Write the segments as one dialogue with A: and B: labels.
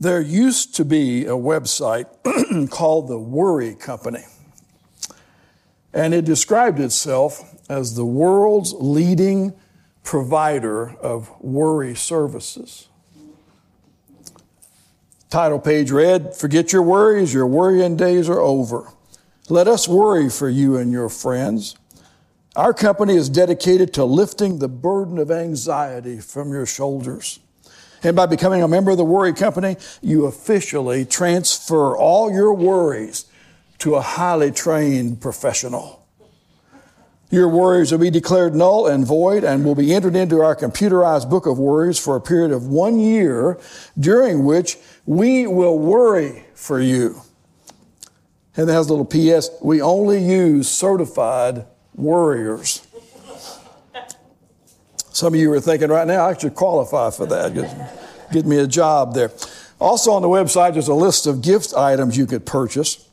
A: There used to be a website called the Worry Company, and it described itself as the world's leading provider of worry services. Title page read, Forget your worries, your worrying days are over. Let us worry for you and your friends. Our company is dedicated to lifting the burden of anxiety from your shoulders. And by becoming a member of the Worry Company, you officially transfer all your worries to a highly trained professional. Your worries will be declared null and void and will be entered into our computerized book of worries for a period of one year, during which we will worry for you. And it has a little PS we only use certified worriers. Some of you are thinking right now, I should qualify for that. Get, get me a job there. Also on the website, there's a list of gift items you could purchase,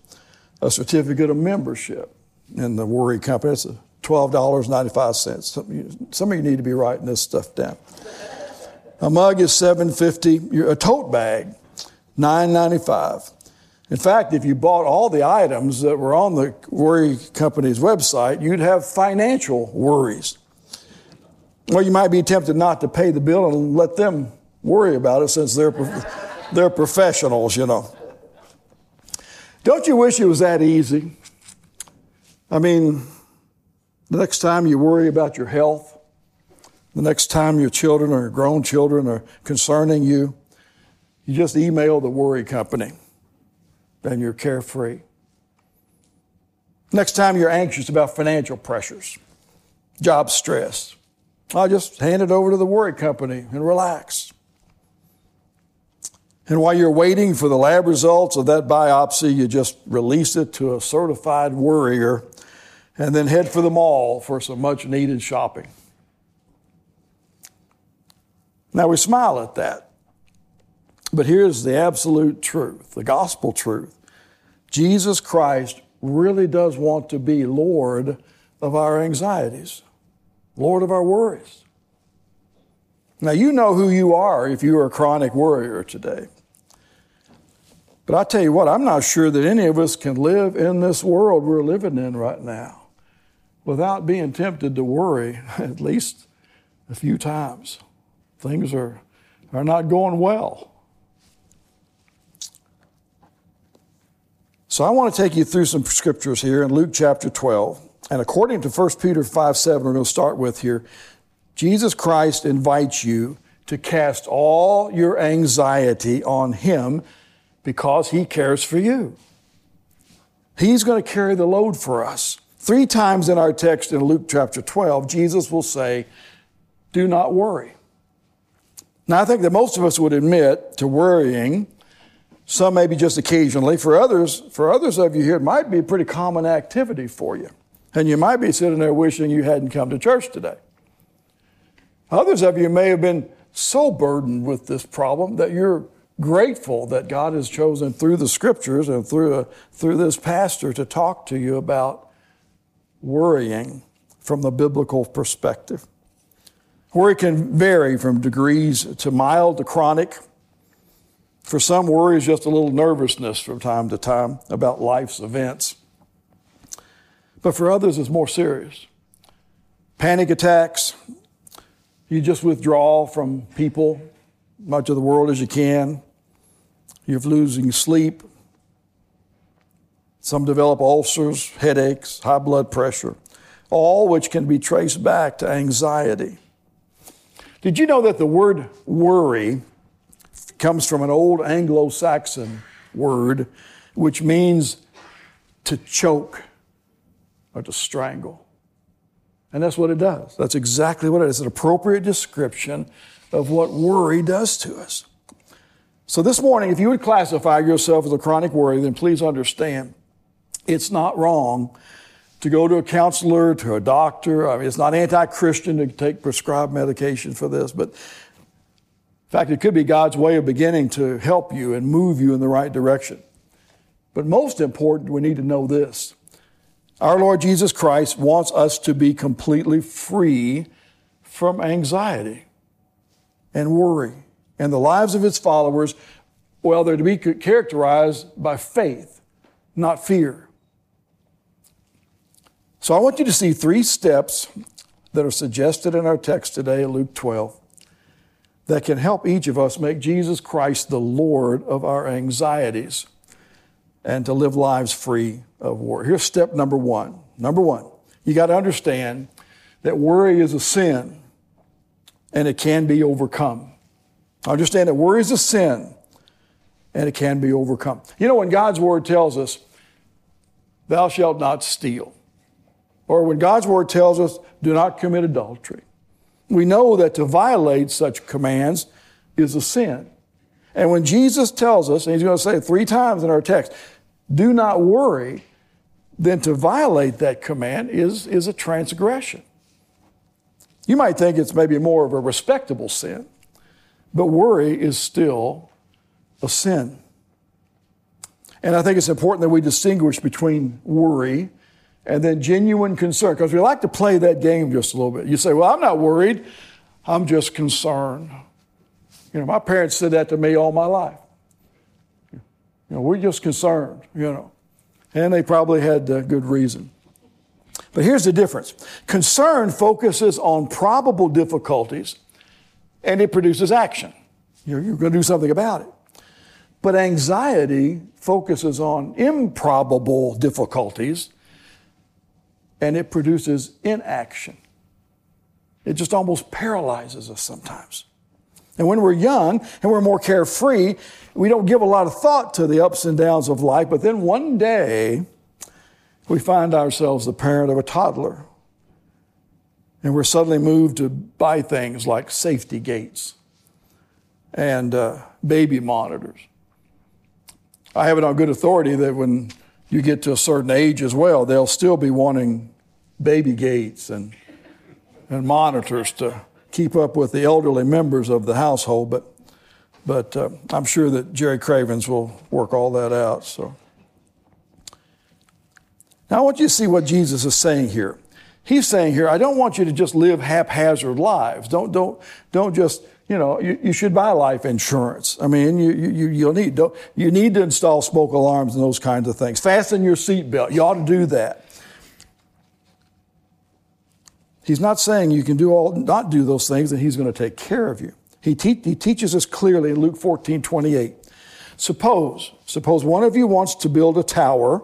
A: a certificate of membership in the Worry Company. It's $12.95. Some, some of you need to be writing this stuff down. A mug is $7.50. A tote bag, $9.95. In fact, if you bought all the items that were on the Worry Company's website, you'd have financial worries. Well, you might be tempted not to pay the bill and let them worry about it since they're, they're professionals, you know. Don't you wish it was that easy? I mean, the next time you worry about your health, the next time your children or your grown children are concerning you, you just email the worry company and you're carefree. Next time you're anxious about financial pressures, job stress, I'll just hand it over to the worry company and relax. And while you're waiting for the lab results of that biopsy, you just release it to a certified worrier and then head for the mall for some much needed shopping. Now we smile at that. But here's the absolute truth, the gospel truth. Jesus Christ really does want to be Lord of our anxieties. Lord of our worries. Now, you know who you are if you are a chronic worrier today. But I tell you what, I'm not sure that any of us can live in this world we're living in right now without being tempted to worry at least a few times. Things are, are not going well. So I want to take you through some scriptures here in Luke chapter 12. And according to 1 Peter 5 7, we're going to start with here, Jesus Christ invites you to cast all your anxiety on Him because He cares for you. He's going to carry the load for us. Three times in our text in Luke chapter 12, Jesus will say, Do not worry. Now, I think that most of us would admit to worrying, some maybe just occasionally. For others, for others of you here, it might be a pretty common activity for you. And you might be sitting there wishing you hadn't come to church today. Others of you may have been so burdened with this problem that you're grateful that God has chosen through the scriptures and through, a, through this pastor to talk to you about worrying from the biblical perspective. Worry can vary from degrees to mild to chronic. For some, worry is just a little nervousness from time to time about life's events. But for others, it's more serious. Panic attacks, you just withdraw from people, much of the world as you can. You're losing sleep. Some develop ulcers, headaches, high blood pressure, all which can be traced back to anxiety. Did you know that the word worry comes from an old Anglo Saxon word which means to choke or to strangle. And that's what it does. That's exactly what it is. It's an appropriate description of what worry does to us. So this morning, if you would classify yourself as a chronic worry, then please understand it's not wrong to go to a counselor, to a doctor. I mean, it's not anti-Christian to take prescribed medication for this, but in fact, it could be God's way of beginning to help you and move you in the right direction. But most important, we need to know this. Our Lord Jesus Christ wants us to be completely free from anxiety and worry. And the lives of his followers Well, they're to be characterized by faith, not fear. So I want you to see three steps that are suggested in our text today, Luke 12, that can help each of us make Jesus Christ the Lord of our anxieties and to live lives free of worry. Here's step number one. Number one, you got to understand that worry is a sin and it can be overcome. Understand that worry is a sin and it can be overcome. You know, when God's word tells us, thou shalt not steal, or when God's word tells us, do not commit adultery, we know that to violate such commands is a sin. And when Jesus tells us, and he's going to say it three times in our text, do not worry, then to violate that command is, is a transgression. You might think it's maybe more of a respectable sin, but worry is still a sin. And I think it's important that we distinguish between worry and then genuine concern, because we like to play that game just a little bit. You say, Well, I'm not worried, I'm just concerned. You know, my parents said that to me all my life. You know, we're just concerned, you know. And they probably had uh, good reason. But here's the difference concern focuses on probable difficulties and it produces action. You're, you're going to do something about it. But anxiety focuses on improbable difficulties and it produces inaction. It just almost paralyzes us sometimes. And when we're young and we're more carefree, we don't give a lot of thought to the ups and downs of life, but then one day we find ourselves the parent of a toddler. And we're suddenly moved to buy things like safety gates and uh, baby monitors. I have it on good authority that when you get to a certain age as well, they'll still be wanting baby gates and, and monitors to keep up with the elderly members of the household. But, but uh, I'm sure that Jerry Cravens will work all that out. So. Now, I want you to see what Jesus is saying here. He's saying here, I don't want you to just live haphazard lives. Don't, don't, don't just, you know, you, you should buy life insurance. I mean, you, you, you'll need, don't, you need to install smoke alarms and those kinds of things. Fasten your seatbelt. You ought to do that. He's not saying you can do all, not do those things and he's going to take care of you. He, te- he teaches us clearly in Luke 14, 28. Suppose, suppose one of you wants to build a tower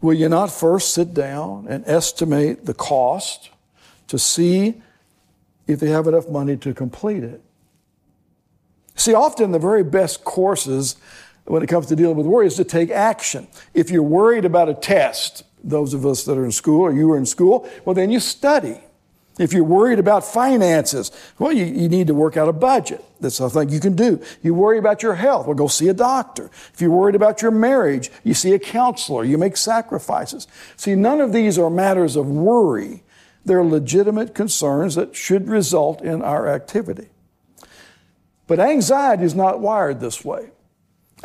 A: Will you not first sit down and estimate the cost to see if they have enough money to complete it? See, often the very best courses when it comes to dealing with worry is to take action. If you're worried about a test, those of us that are in school or you are in school, well, then you study. If you're worried about finances, well, you, you need to work out a budget. That's something you can do. You worry about your health, well, go see a doctor. If you're worried about your marriage, you see a counselor. You make sacrifices. See, none of these are matters of worry. They're legitimate concerns that should result in our activity. But anxiety is not wired this way.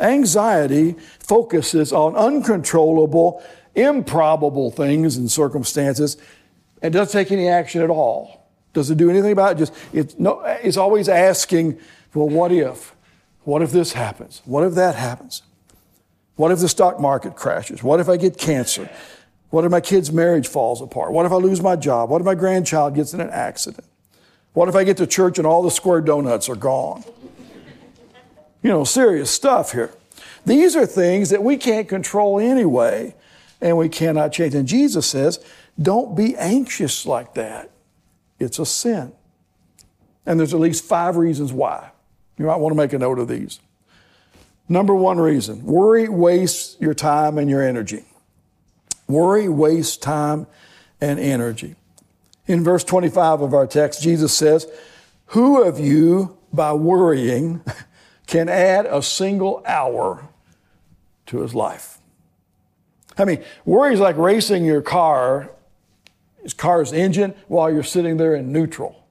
A: Anxiety focuses on uncontrollable, improbable things and circumstances and doesn't take any action at all. Doesn't do anything about it. Just it's no. It's always asking, well, what if? What if this happens? What if that happens? What if the stock market crashes? What if I get cancer? What if my kid's marriage falls apart? What if I lose my job? What if my grandchild gets in an accident? What if I get to church and all the square donuts are gone? You know, serious stuff here. These are things that we can't control anyway, and we cannot change. And Jesus says, don't be anxious like that. It's a sin. And there's at least five reasons why. You might want to make a note of these. Number one reason worry wastes your time and your energy. Worry wastes time and energy. In verse 25 of our text, Jesus says, Who of you, by worrying, can add a single hour to his life? I mean, worry is like racing your car his car's engine while you're sitting there in neutral.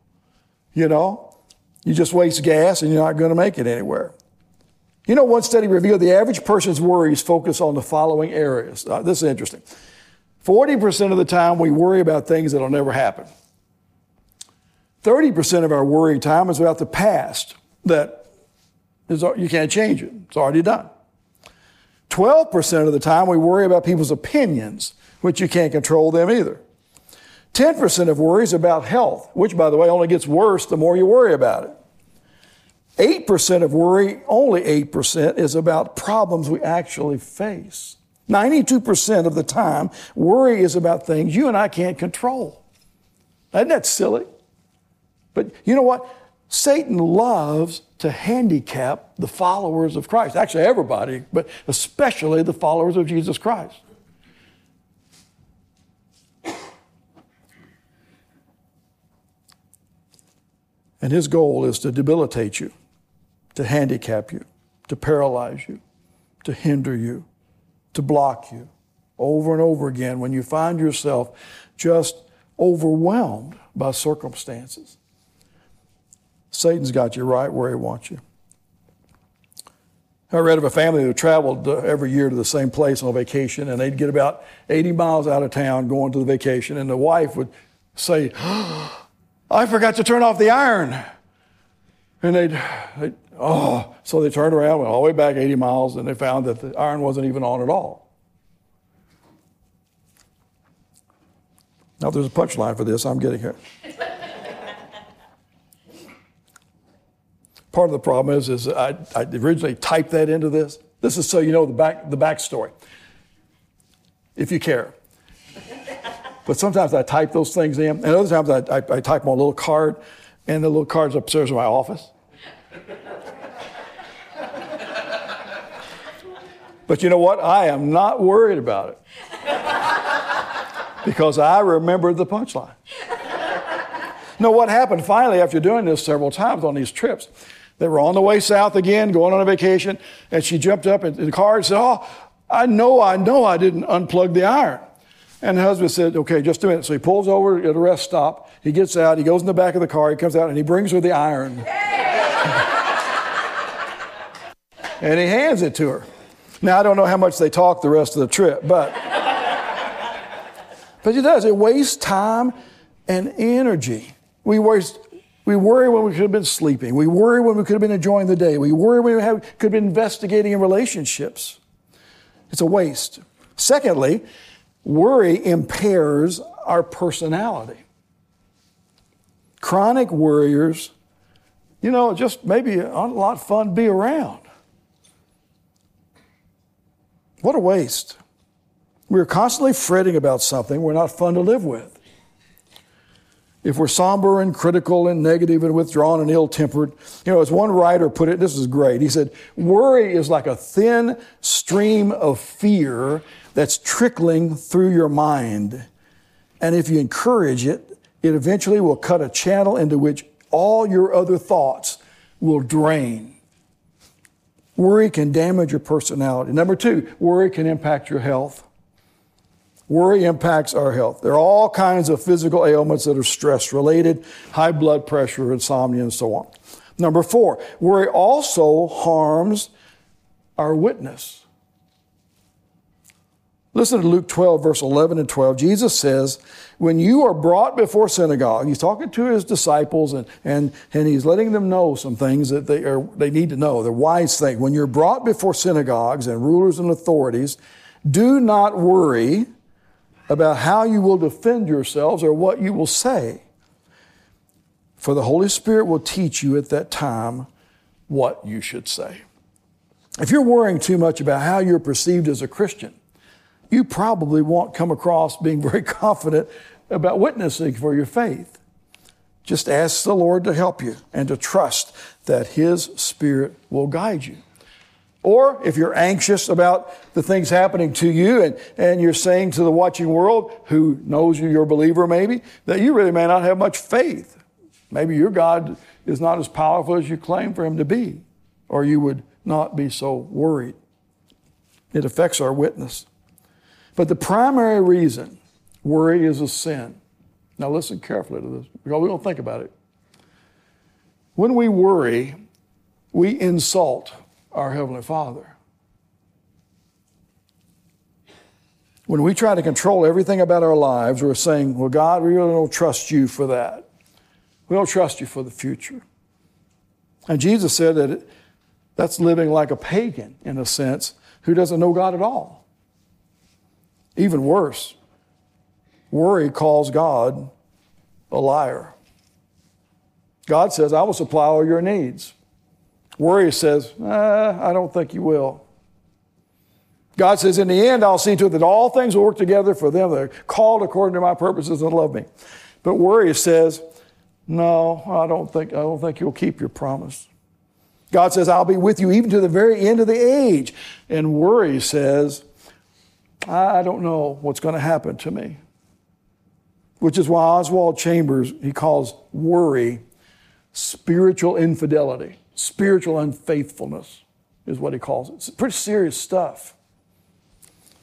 A: You know, you just waste gas and you're not going to make it anywhere. You know, one study revealed the average person's worries focus on the following areas. Uh, this is interesting. 40% of the time we worry about things that'll never happen. 30% of our worry time is about the past that You can't change it, it's already done. 12% of the time, we worry about people's opinions, which you can't control them either. 10% of worry is about health, which, by the way, only gets worse the more you worry about it. 8% of worry, only 8%, is about problems we actually face. 92% of the time, worry is about things you and I can't control. Isn't that silly? But you know what? Satan loves to handicap the followers of Christ. Actually, everybody, but especially the followers of Jesus Christ. And his goal is to debilitate you, to handicap you, to paralyze you, to hinder you, to block you over and over again when you find yourself just overwhelmed by circumstances. Satan's got you right where he wants you. I read of a family who traveled uh, every year to the same place on vacation, and they'd get about 80 miles out of town going to the vacation, and the wife would say, oh, I forgot to turn off the iron. And they'd, they'd, oh, so they turned around, went all the way back 80 miles, and they found that the iron wasn't even on at all. Now, there's a punchline for this, I'm getting here. Part of the problem is, is I, I originally typed that into this. This is so you know the back the backstory, if you care. but sometimes I type those things in, and other times I, I, I type on a little card, and the little card's upstairs in my office. but you know what? I am not worried about it because I remembered the punchline. no, what happened finally after doing this several times on these trips? They were on the way south again, going on a vacation, and she jumped up in the car and said, Oh, I know, I know I didn't unplug the iron. And the husband said, Okay, just a minute. So he pulls over at a rest stop. He gets out, he goes in the back of the car, he comes out, and he brings her the iron. and he hands it to her. Now, I don't know how much they talk the rest of the trip, but. but it does. It wastes time and energy. We waste we worry when we could have been sleeping. We worry when we could have been enjoying the day. We worry when we have, could have been investigating in relationships. It's a waste. Secondly, worry impairs our personality. Chronic worriers, you know, just maybe a lot of fun to be around. What a waste. We're constantly fretting about something we're not fun to live with if we're somber and critical and negative and withdrawn and ill tempered. You know, as one writer put it, this is great. He said, Worry is like a thin stream of fear that's trickling through your mind. And if you encourage it, it eventually will cut a channel into which all your other thoughts will drain. Worry can damage your personality. Number two, worry can impact your health. Worry impacts our health. There are all kinds of physical ailments that are stress related, high blood pressure, insomnia, and so on. Number four, worry also harms our witness. Listen to Luke 12, verse 11 and 12. Jesus says, When you are brought before synagogue, he's talking to his disciples and, and, and he's letting them know some things that they, are, they need to know. They're wise things. When you're brought before synagogues and rulers and authorities, do not worry about how you will defend yourselves or what you will say. For the Holy Spirit will teach you at that time what you should say. If you're worrying too much about how you're perceived as a Christian, you probably won't come across being very confident about witnessing for your faith. Just ask the Lord to help you and to trust that His Spirit will guide you. Or if you're anxious about the things happening to you and, and you're saying to the watching world, who knows you, you're a believer maybe, that you really may not have much faith. Maybe your God is not as powerful as you claim for him to be, or you would not be so worried. It affects our witness. But the primary reason worry is a sin. Now listen carefully to this because we don't think about it. When we worry, we insult our Heavenly Father. When we try to control everything about our lives, we're saying, Well, God, we really don't trust you for that. We don't trust you for the future. And Jesus said that That's living like a pagan, in a sense, who doesn't know God at all. Even worse, worry calls God a liar. God says, I will supply all your needs. Worry says, eh, I don't think you will. God says, In the end, I'll see to it that all things will work together for them that are called according to my purposes and love me. But worry says, No, I don't think, I don't think you'll keep your promise. God says, I'll be with you even to the very end of the age. And worry says, I don't know what's going to happen to me. Which is why Oswald Chambers, he calls worry spiritual infidelity, spiritual unfaithfulness is what he calls it. It's pretty serious stuff.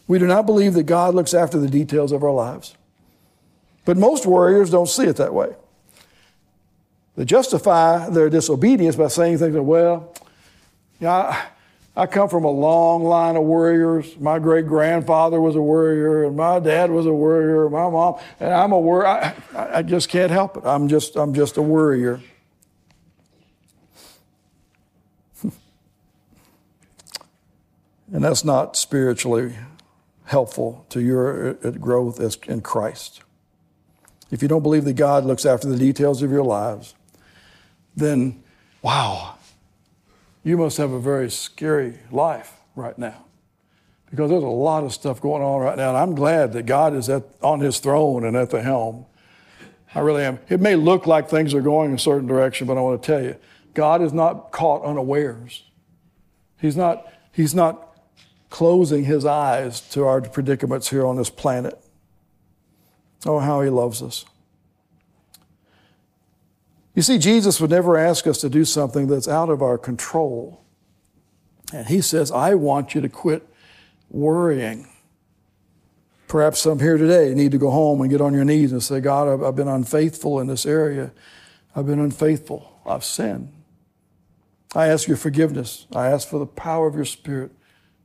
A: We do not believe that God looks after the details of our lives. But most warriors don't see it that way. They justify their disobedience by saying things like, well, yeah, I, I come from a long line of warriors. My great grandfather was a warrior, and my dad was a warrior, my mom, and I'm a warrior. I, I just can't help it. I'm just, I'm just a warrior. And that's not spiritually helpful to your uh, growth in Christ. If you don't believe that God looks after the details of your lives, then wow, you must have a very scary life right now. Because there's a lot of stuff going on right now. And I'm glad that God is at, on his throne and at the helm. I really am. It may look like things are going a certain direction, but I want to tell you, God is not caught unawares. He's not, he's not closing his eyes to our predicaments here on this planet. Oh, how he loves us. You see, Jesus would never ask us to do something that's out of our control. And he says, I want you to quit worrying. Perhaps some here today need to go home and get on your knees and say, God, I've been unfaithful in this area. I've been unfaithful. I've sinned. I ask your forgiveness. I ask for the power of your Spirit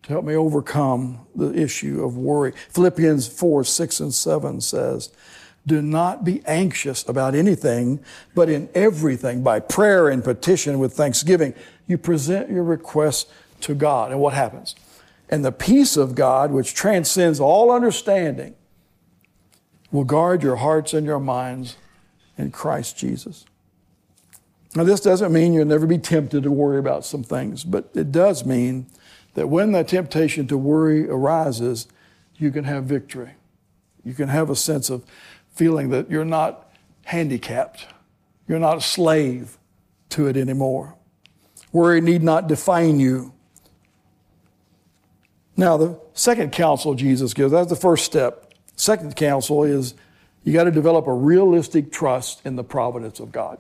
A: to help me overcome the issue of worry. Philippians 4 6 and 7 says, Do not be anxious about anything, but in everything, by prayer and petition with thanksgiving, you present your requests to God. And what happens? And the peace of God, which transcends all understanding, will guard your hearts and your minds in Christ Jesus. Now, this doesn't mean you'll never be tempted to worry about some things, but it does mean that when that temptation to worry arises, you can have victory. You can have a sense of feeling that you're not handicapped, you're not a slave to it anymore. Worry need not define you. Now, the second counsel Jesus gives, that's the first step. Second counsel is you got to develop a realistic trust in the providence of God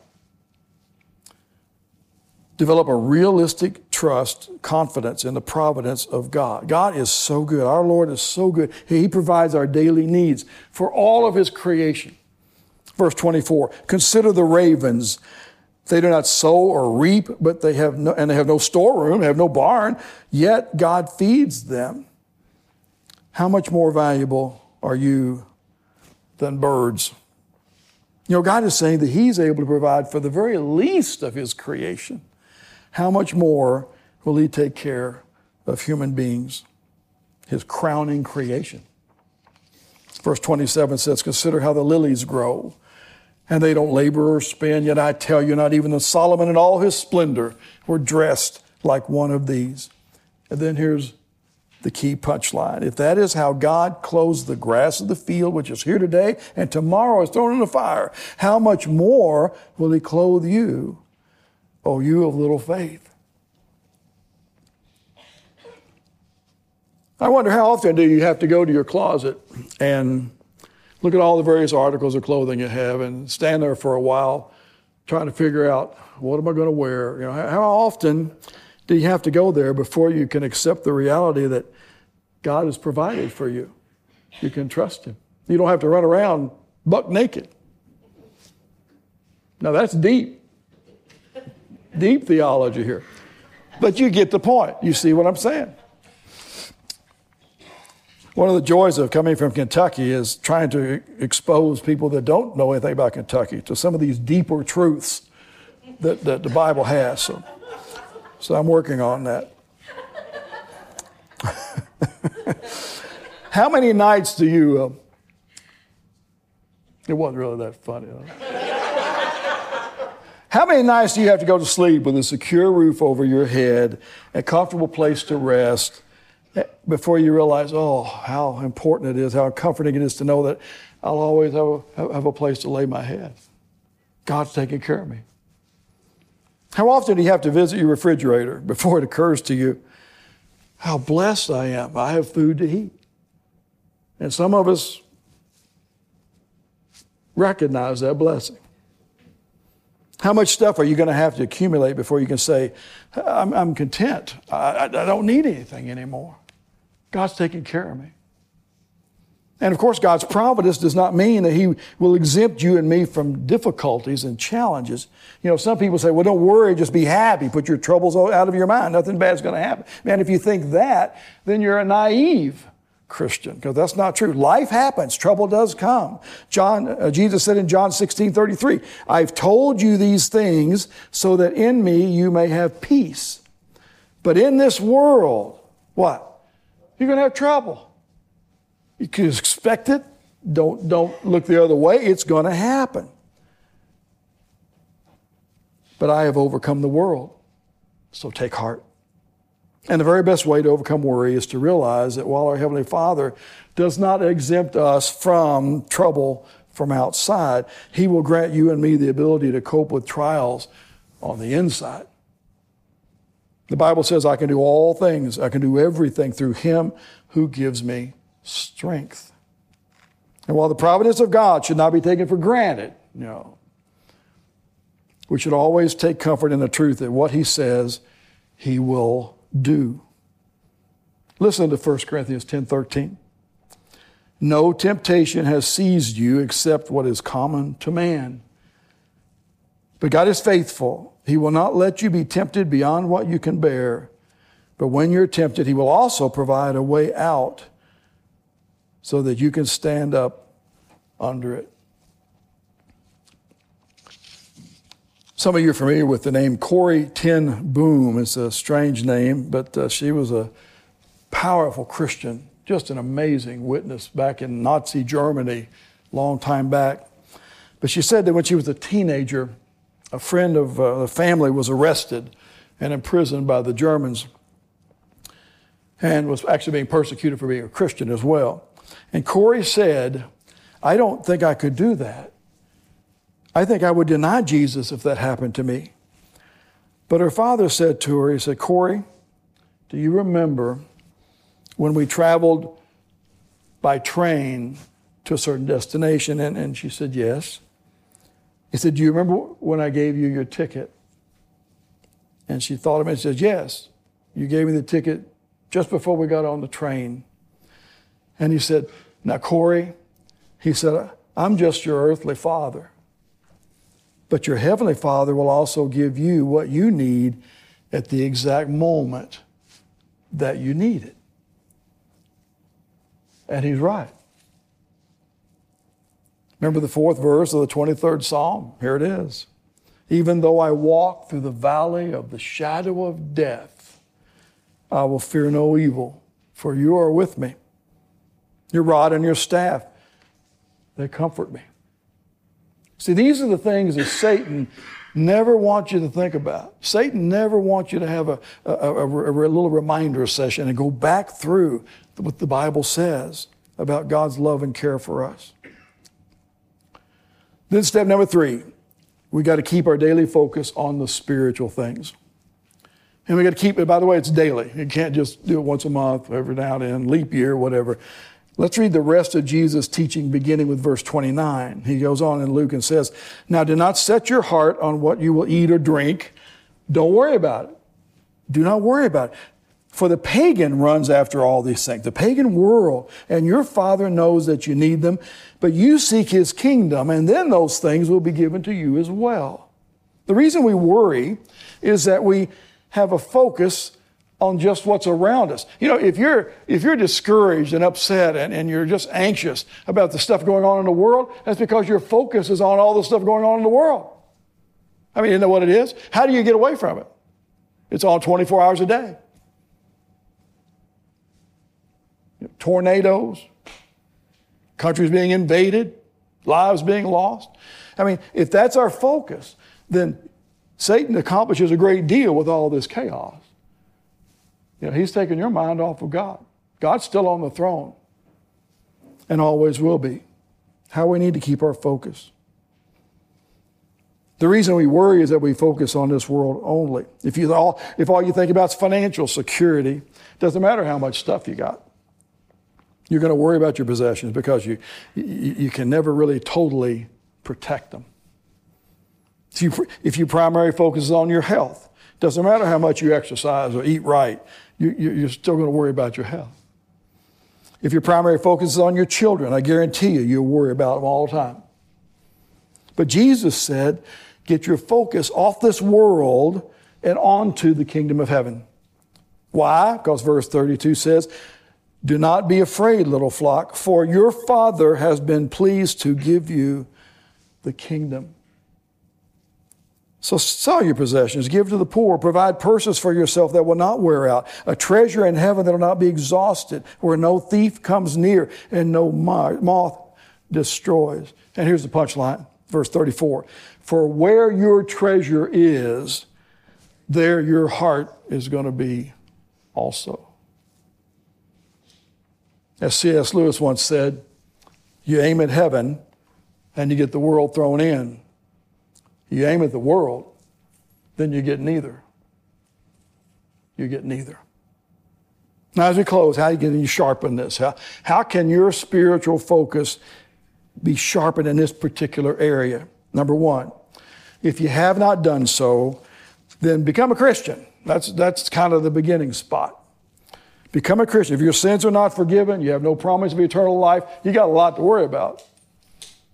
A: develop a realistic trust, confidence in the providence of God. God is so good. Our Lord is so good. He provides our daily needs for all of His creation. Verse 24 Consider the ravens. They do not sow or reap, but they have no, and they have no storeroom, they have no barn, yet God feeds them. How much more valuable are you than birds? You know, God is saying that He's able to provide for the very least of His creation how much more will He take care of human beings, His crowning creation? Verse 27 says, Consider how the lilies grow, and they don't labor or spin, yet I tell you, not even the Solomon in all his splendor were dressed like one of these. And then here's the key punchline. If that is how God clothes the grass of the field, which is here today and tomorrow is thrown in the fire, how much more will He clothe you, Oh, you of little faith. I wonder how often do you have to go to your closet and look at all the various articles of clothing you have and stand there for a while trying to figure out what am I going to wear? You know, how often do you have to go there before you can accept the reality that God has provided for you? You can trust Him. You don't have to run around buck naked. Now that's deep deep theology here. But you get the point. You see what I'm saying? One of the joys of coming from Kentucky is trying to expose people that don't know anything about Kentucky to some of these deeper truths that, that the Bible has. So, So I'm working on that. How many nights do you? Uh, it wasn't really that funny. Huh? How many nights do you have to go to sleep with a secure roof over your head, a comfortable place to rest, before you realize, oh, how important it is, how comforting it is to know that I'll always have a, have a place to lay my head? God's taking care of me. How often do you have to visit your refrigerator before it occurs to you how blessed I am? I have food to eat. And some of us recognize that blessing. How much stuff are you going to have to accumulate before you can say, I'm, I'm content? I, I don't need anything anymore. God's taking care of me. And of course, God's providence does not mean that He will exempt you and me from difficulties and challenges. You know, some people say, well, don't worry, just be happy. Put your troubles out of your mind. Nothing bad's going to happen. Man, if you think that, then you're a naive Christian, because that's not true. Life happens, trouble does come. John, uh, Jesus said in John 16 33, I've told you these things so that in me you may have peace. But in this world, what? You're going to have trouble. You can expect it. Don't, don't look the other way. It's going to happen. But I have overcome the world. So take heart. And the very best way to overcome worry is to realize that while our Heavenly Father does not exempt us from trouble from outside, He will grant you and me the ability to cope with trials on the inside. The Bible says, I can do all things, I can do everything through Him who gives me strength. And while the providence of God should not be taken for granted, no, we should always take comfort in the truth that what He says, He will do. Listen to 1 Corinthians 10 13. No temptation has seized you except what is common to man. But God is faithful. He will not let you be tempted beyond what you can bear. But when you're tempted, He will also provide a way out so that you can stand up under it. Some of you are familiar with the name Corrie ten Boom. It's a strange name, but uh, she was a powerful Christian, just an amazing witness back in Nazi Germany, long time back. But she said that when she was a teenager, a friend of uh, the family was arrested and imprisoned by the Germans and was actually being persecuted for being a Christian as well. And Corrie said, I don't think I could do that. I think I would deny Jesus if that happened to me. But her father said to her, he said, Corrie, do you remember when we traveled by train to a certain destination? And, and she said, Yes. He said, Do you remember when I gave you your ticket? And she thought of it and said, Yes. You gave me the ticket just before we got on the train. And he said, Now, Corrie, he said, I'm just your earthly father. But your Heavenly Father will also give you what you need at the exact moment that you need it. And He's right. Remember the fourth verse of the 23rd Psalm? Here it is. Even though I walk through the valley of the shadow of death, I will fear no evil, for you are with me. Your rod and your staff, they comfort me. See, these are the things that Satan never wants you to think about. Satan never wants you to have a, a, a, a, little reminder session and go back through what the Bible says about God's love and care for us. Then, step number three, we got to keep our daily focus on the spiritual things. And we got to keep it, by the way, it's daily. You can't just do it once a month, every now and then, leap year, whatever. Let's read the rest of Jesus' teaching beginning with verse 29. He goes on in Luke and says, Now do not set your heart on what you will eat or drink. Don't worry about it. Do not worry about it. For the pagan runs after all these things, the pagan world, and your Father knows that you need them, but you seek His kingdom, and then those things will be given to you as well. The reason we worry is that we have a focus on just what's around us. You know, if you're if you're discouraged and upset and, and you're just anxious about the stuff going on in the world, that's because your focus is on all the stuff going on in the world. I mean, you know what it is? How do you get away from it? It's on 24 hours a day. Tornadoes, countries being invaded, lives being lost. I mean, if that's our focus, then Satan accomplishes a great deal with all this chaos. You know, he's taking your mind off of God. God's still on the throne and always will be. How we need to keep our focus. The reason we worry is that we focus on this world only. If, you all, if all you think about is financial security, doesn't matter how much stuff you got. You're going to worry about your possessions because you, you, you can never really totally protect them. If, you, if your primary focus is on your health, doesn't matter how much you exercise or eat right, you, you're still going to worry about your health. If your primary focus is on your children, I guarantee you, you'll worry about them all the time. But Jesus said, get your focus off this world and onto the kingdom of heaven. Why? Because verse 32 says, Do not be afraid, little flock, for your Father has been pleased to give you the kingdom. So sell your possessions, give to the poor, provide purses for yourself that will not wear out, a treasure in heaven that will not be exhausted, where no thief comes near and no moth destroys. And here's the punchline, verse 34. For where your treasure is, there your heart is going to be also. As C.S. Lewis once said, you aim at heaven and you get the world thrown in. You aim at the world, then you get neither. You get neither. Now, as we close, how can you sharpen this? How, how can your spiritual focus be sharpened in this particular area? Number one, if you have not done so, then become a Christian. That's, that's kind of the beginning spot. Become a Christian. If your sins are not forgiven, you have no promise of eternal life, you got a lot to worry about.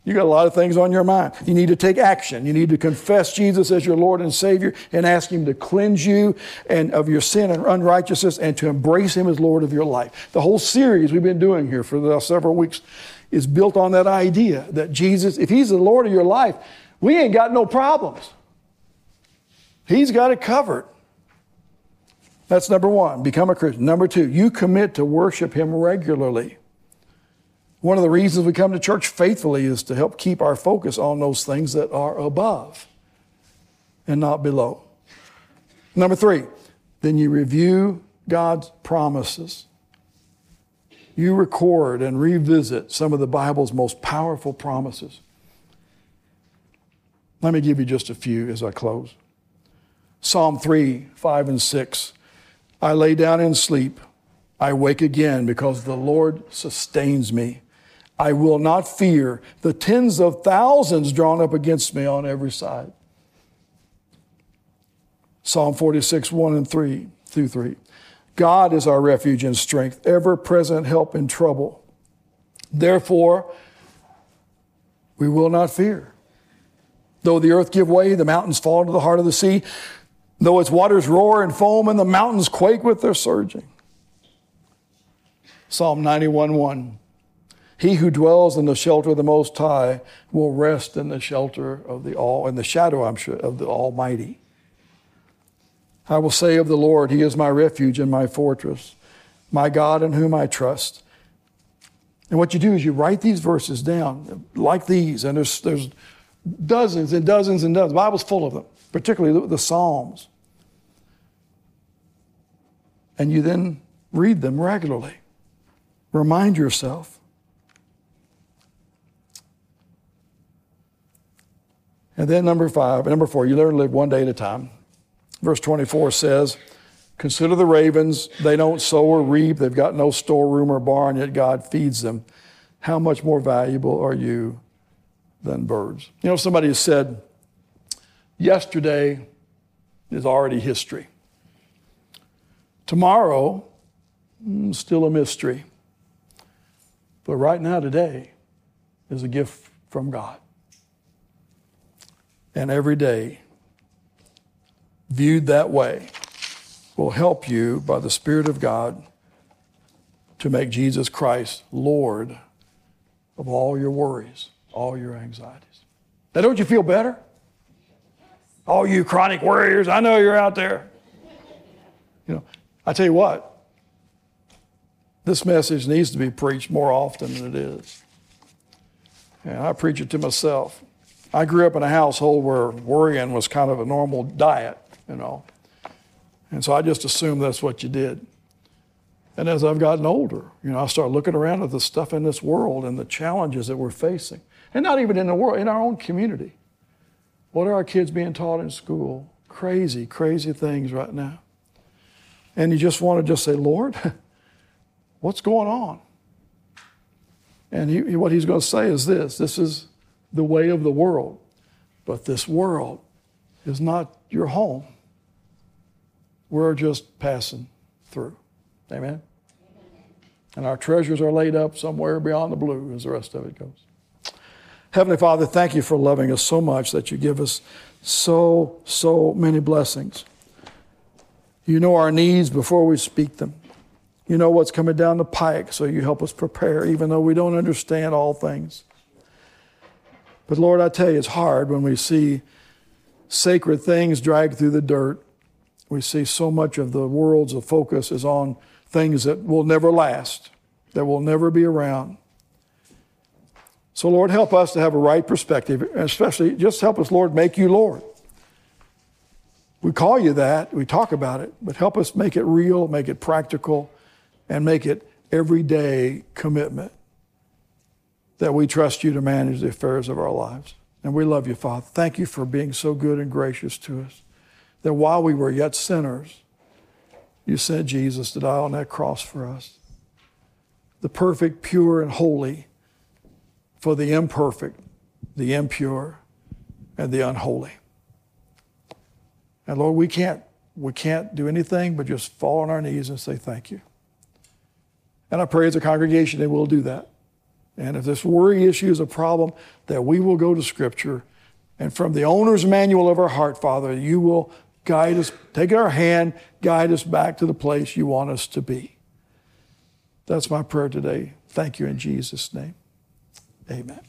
A: You got a lot of things on your mind. You need to take action. You need to confess Jesus as your Lord and Savior and ask Him to cleanse you and of your sin and unrighteousness and to embrace Him as Lord of your life. The whole series we've been doing here for the last several weeks is built on that idea that Jesus, if He's the Lord of your life, we ain't got no problems. He's got it covered. That's number one, become a Christian. Number two, you commit to worship Him regularly. One of the reasons we come to church faithfully is to help keep our focus on those things that are above and not below. Number three, then you review God's promises. You record and revisit some of the Bible's most powerful promises. Let me give you just a few as I close. Psalm 3, 5, and 6. I lay down and sleep. I wake again because the Lord sustains me. I will not fear the tens of thousands drawn up against me on every side. Psalm 46, 1 and 3 through 3. God is our refuge and strength, ever present help in trouble. Therefore, we will not fear. Though the earth give way, the mountains fall into the heart of the sea, though its waters roar and foam, and the mountains quake with their surging. Psalm 91, 1. He who dwells in the shelter of the Most High will rest in the shelter of the All, in the shadow, I'm sure, of the Almighty. I will say of the Lord, He is my refuge and my fortress, my God in whom I trust. And what you do is you write these verses down like these, and there's, there's dozens and dozens and dozens. The Bible's full of them, particularly the, the Psalms. And you then read them regularly. Remind yourself And then number five, number four, you learn to live one day at a time. Verse 24 says, Consider the ravens. They don't sow or reap. They've got no storeroom or barn, yet God feeds them. How much more valuable are you than birds? You know, somebody has said, Yesterday is already history. Tomorrow, mm, still a mystery. But right now, today, is a gift from God and every day, viewed that way, will help you by the Spirit of God to make Jesus Christ Lord of all your worries, all your anxieties. Now, don't you feel better? All you chronic worriers, I know you're out there. You know, I tell you what, this message needs to be preached more often than it is. And I preach it to myself. I grew up in a household where worrying was kind of a normal diet, you know. And so I just assumed that's what you did. And as I've gotten older, you know, I start looking around at the stuff in this world and the challenges that we're facing. And not even in the world, in our own community. What are our kids being taught in school? Crazy, crazy things right now. And you just want to just say, Lord, what's going on? And he, what he's going to say is this this is the way of the world, but this world is not your home. We're just passing through. Amen? And our treasures are laid up somewhere beyond the blue, as the rest of it goes. Heavenly Father, thank you for loving us so much that you give us so, so many blessings. You know our needs before we speak them. You know what's coming down the pike, so you help us prepare, even though we don't understand all things. But Lord, I tell you, it's hard when we see sacred things dragged through the dirt. We see so much of the world's focus is on things that will never last, that will never be around. So, Lord, help us to have a right perspective, especially just help us, Lord, make you Lord. We call you that, we talk about it, but help us make it real, make it practical, and make it everyday commitment that we trust you to manage the affairs of our lives. And we love you, Father. Thank you for being so good and gracious to us. That while we were yet sinners, you sent Jesus to die on that cross for us. The perfect, pure, and holy for the imperfect, the impure, and the unholy. And Lord, we can't, we can't do anything but just fall on our knees and say thank you. And I pray as a congregation that we'll do that. And if this worry issue is a problem, that we will go to Scripture. And from the owner's manual of our heart, Father, you will guide us, take our hand, guide us back to the place you want us to be. That's my prayer today. Thank you in Jesus' name. Amen.